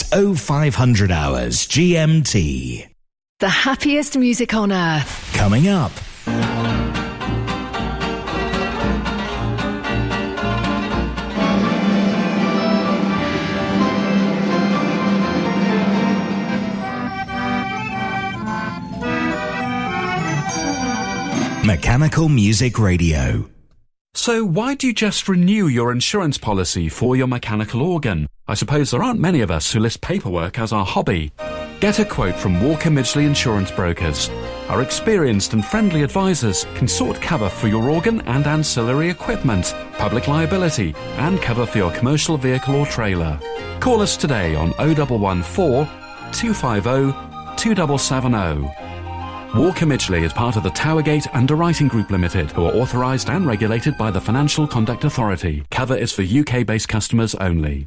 It's 0500 hours GMT. The happiest music on earth. Coming up. Mechanical Music Radio. So, why do you just renew your insurance policy for your mechanical organ? I suppose there aren't many of us who list paperwork as our hobby. Get a quote from Walker Midgley Insurance Brokers. Our experienced and friendly advisors can sort cover for your organ and ancillary equipment, public liability, and cover for your commercial vehicle or trailer. Call us today on 0114 250 2770. Walker Midgley is part of the Towergate Underwriting Group Limited, who are authorised and regulated by the Financial Conduct Authority. Cover is for UK based customers only.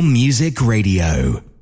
Music Radio.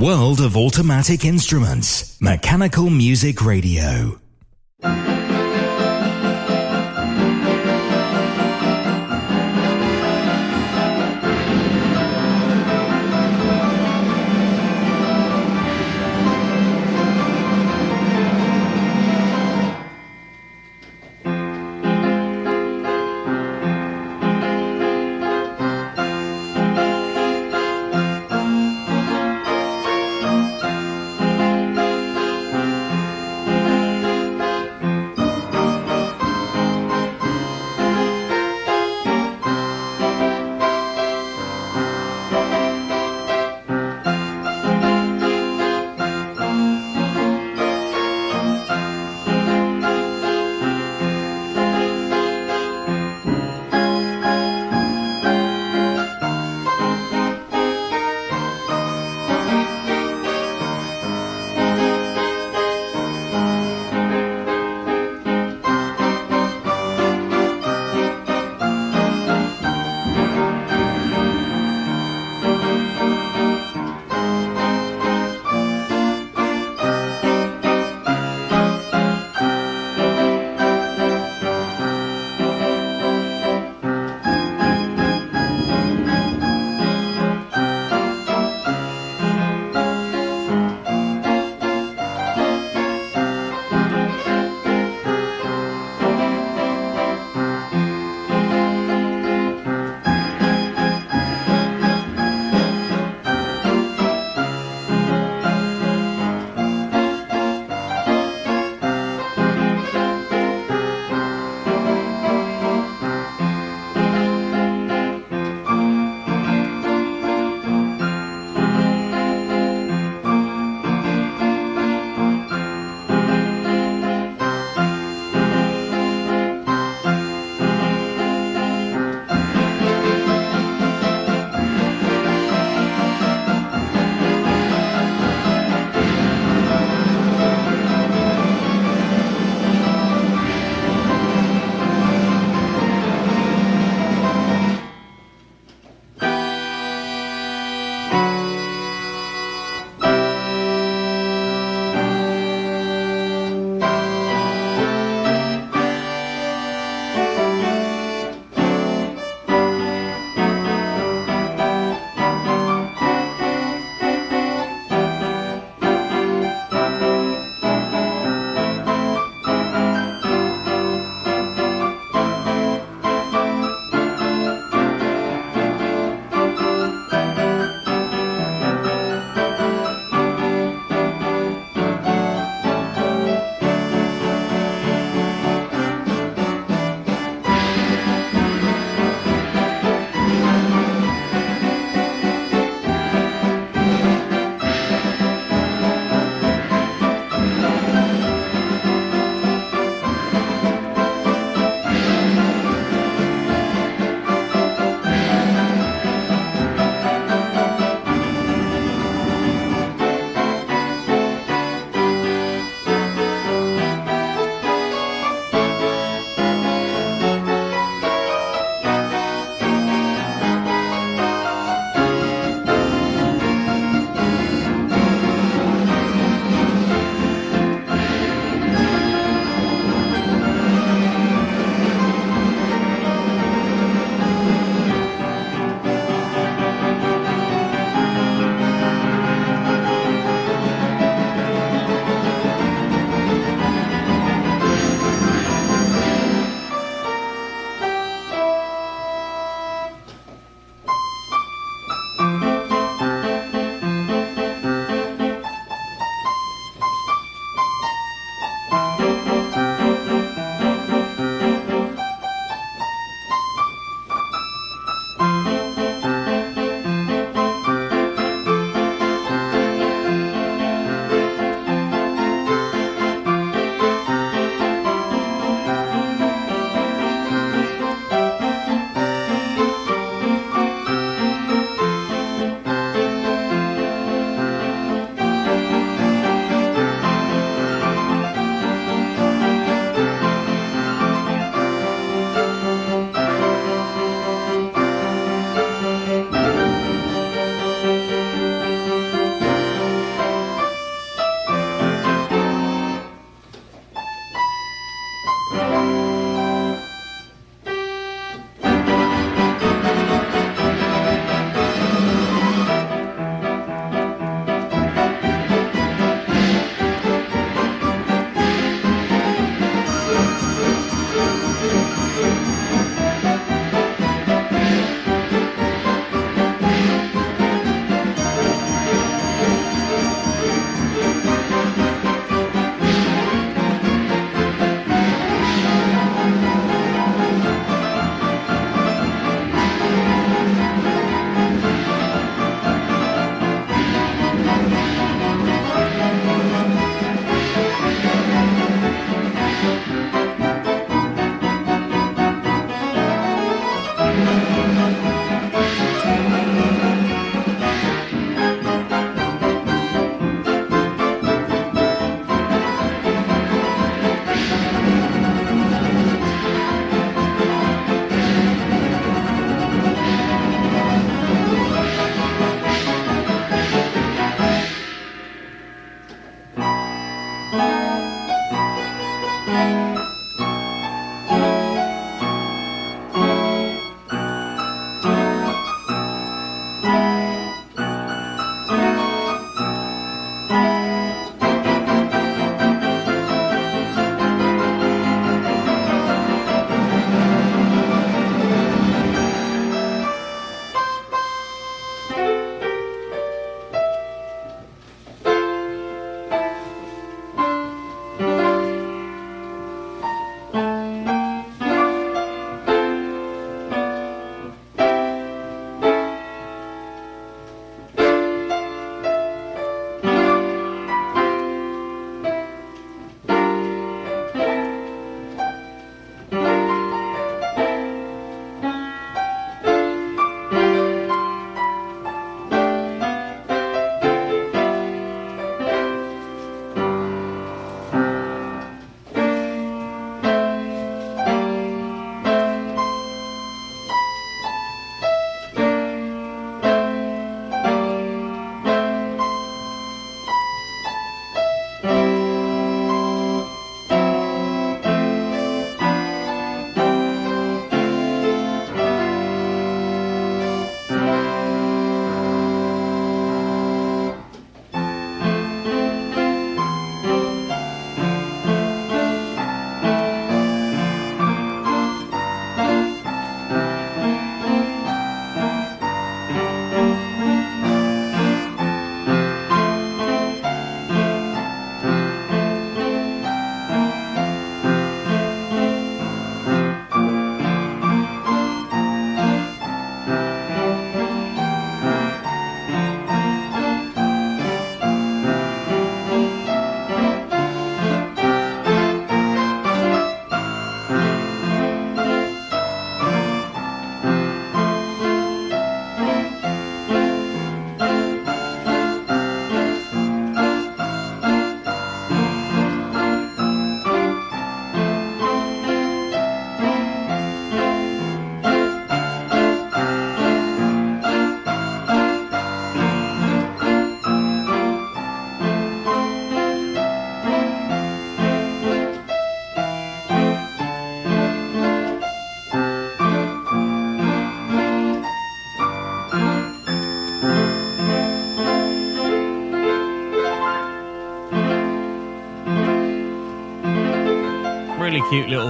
World of automatic instruments. Mechanical Music Radio.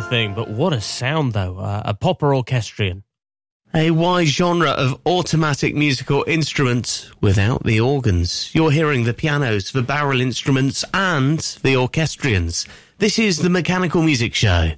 Little thing, but what a sound, though. Uh, a Popper orchestrion. A wide genre of automatic musical instruments without the organs. You're hearing the pianos, the barrel instruments, and the orchestrions. This is the Mechanical Music Show.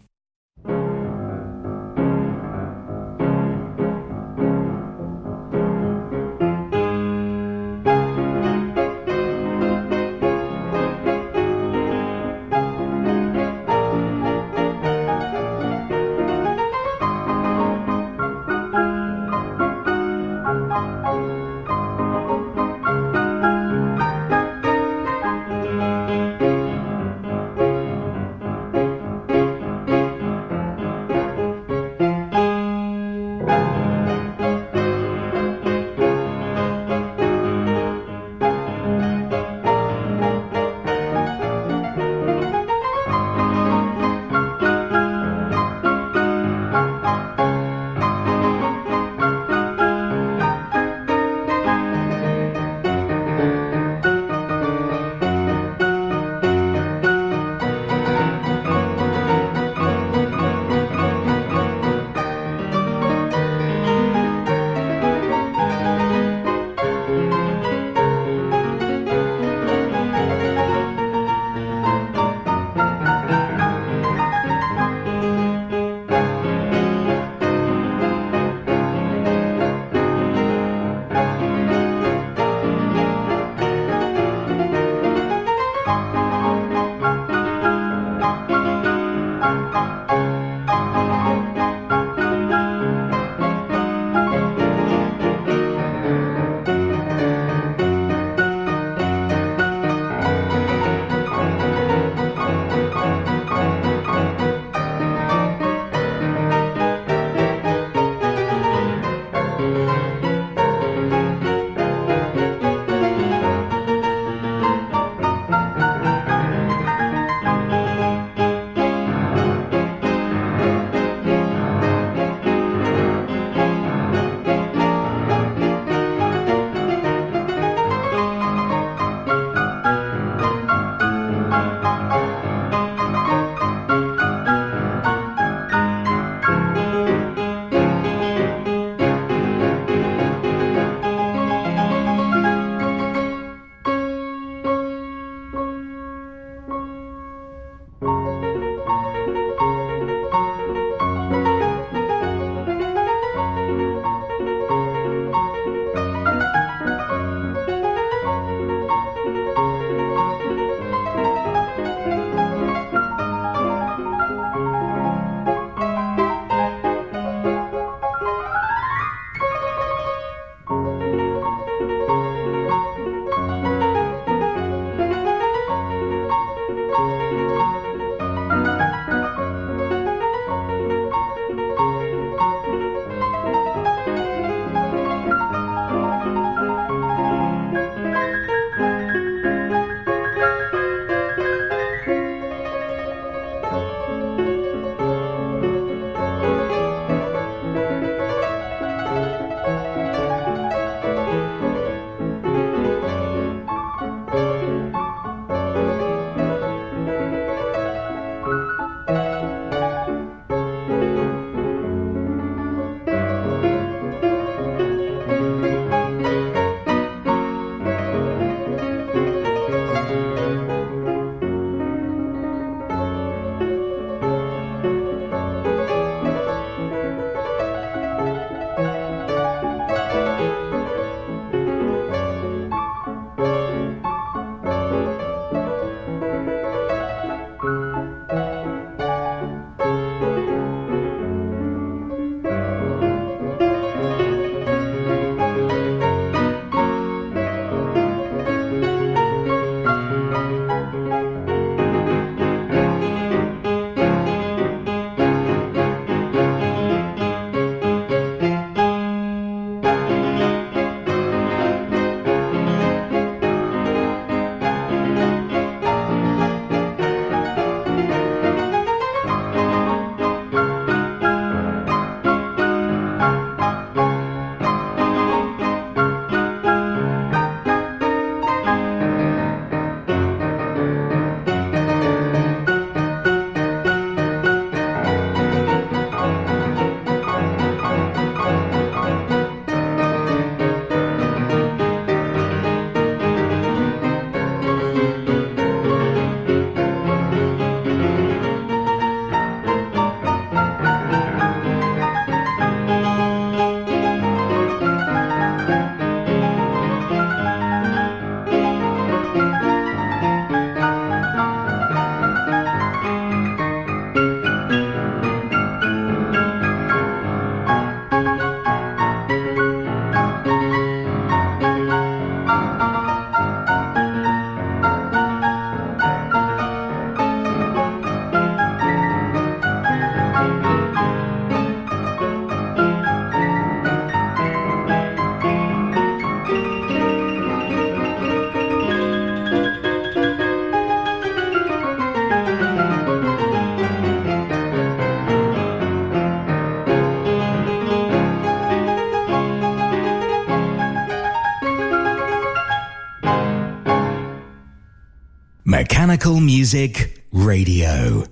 Mechanical Music Radio.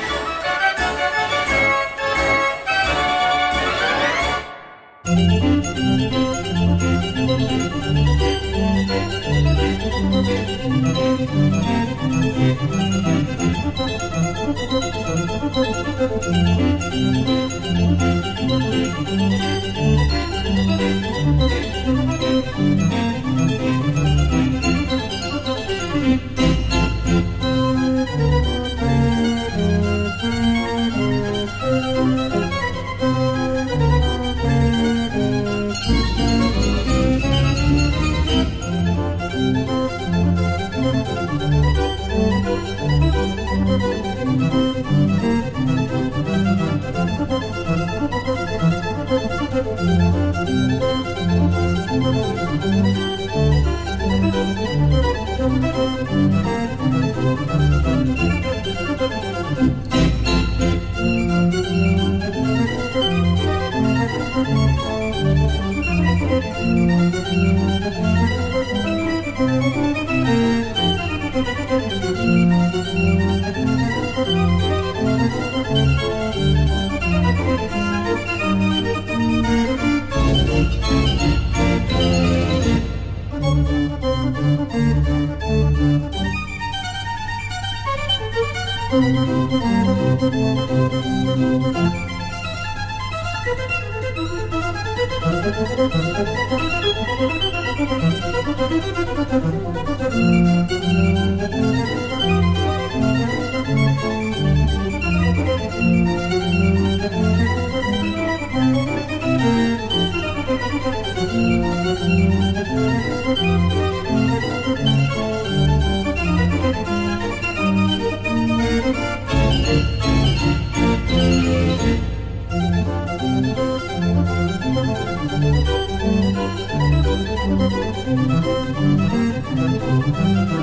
Every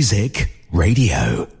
Music Radio.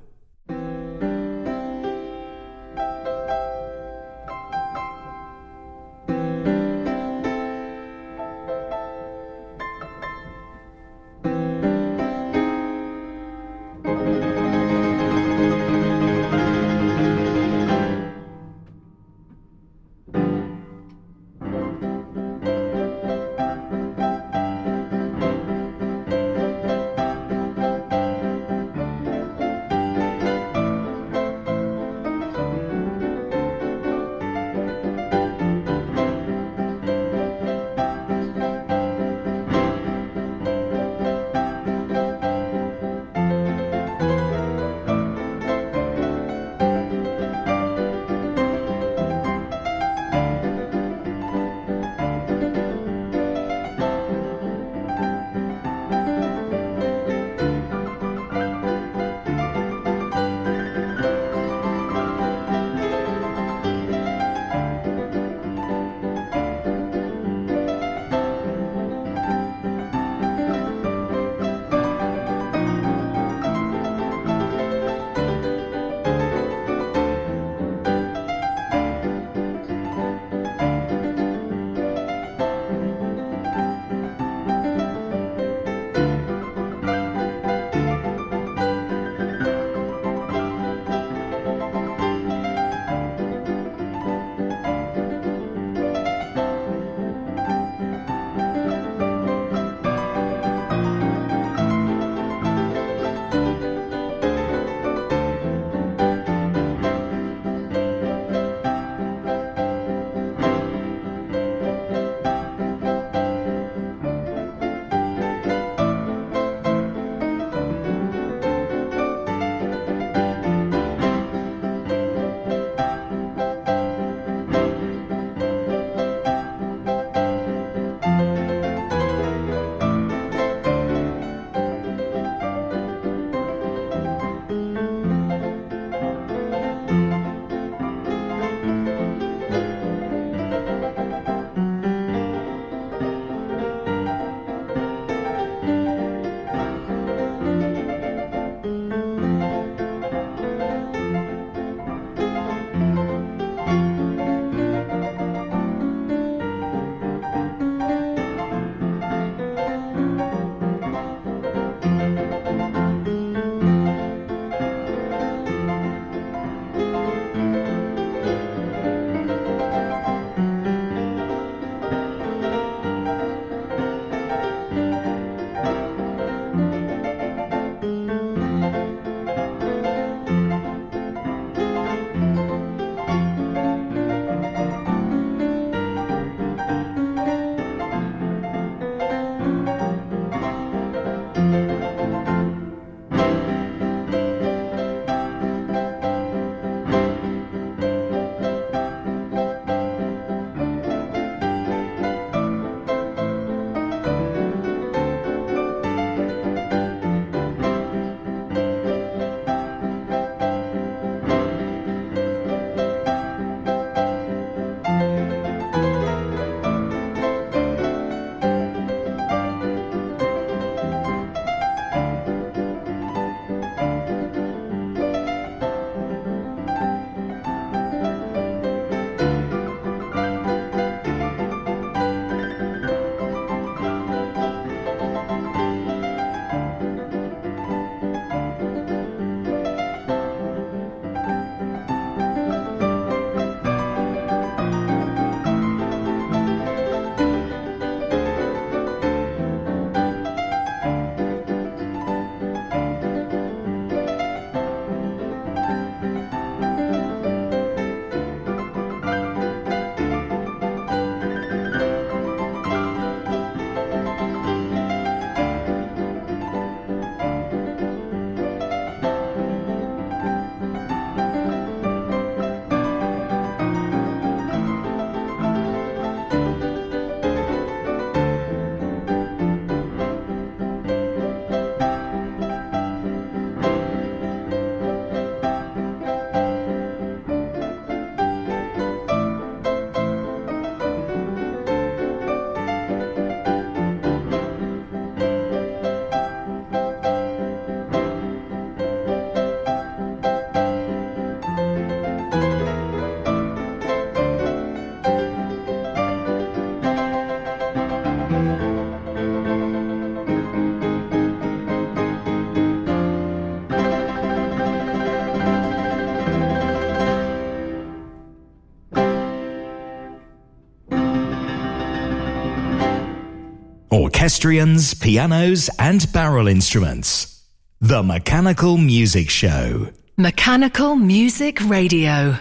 Orchestrions, pianos, and barrel instruments. The Mechanical Music Show. Mechanical Music Radio.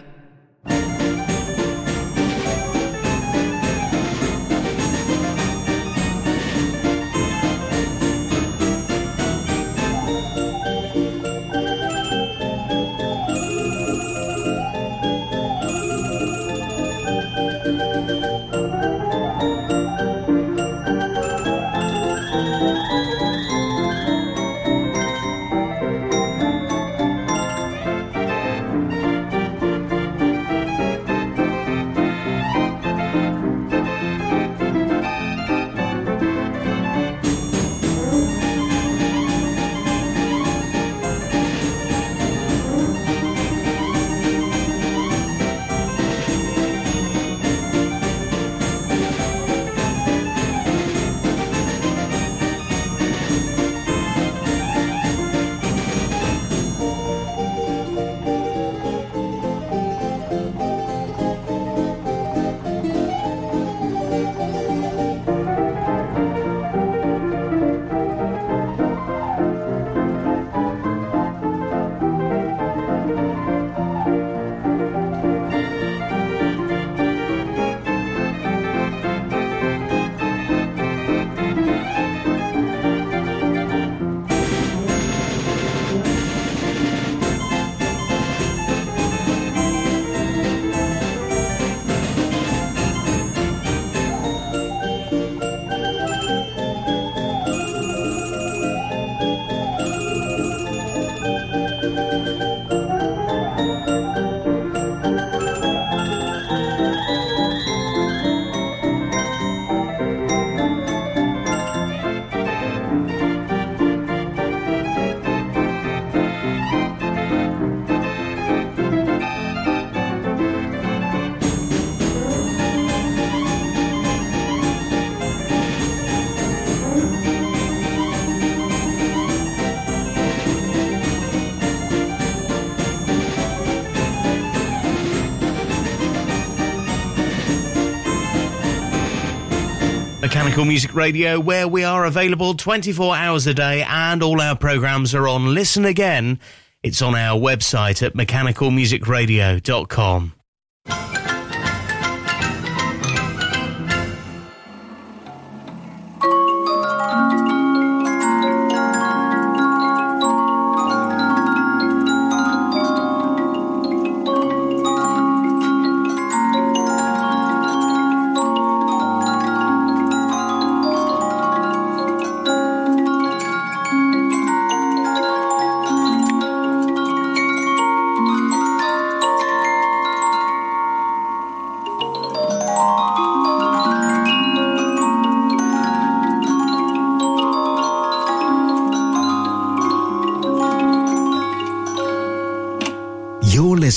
Mechanical Music Radio, where we are available 24 hours a day and all our programs are on Listen Again. It's on our website at mechanicalmusicradio.com.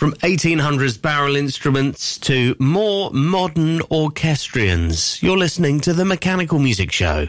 From 1800s barrel instruments to more modern orchestrions, you're listening to the Mechanical Music Show.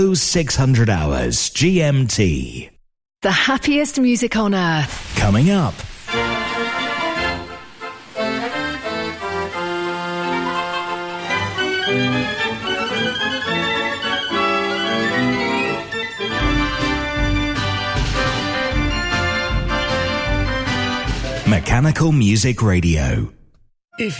0600 hours GMT. The happiest music on earth. Coming up. Mechanical Music Radio. If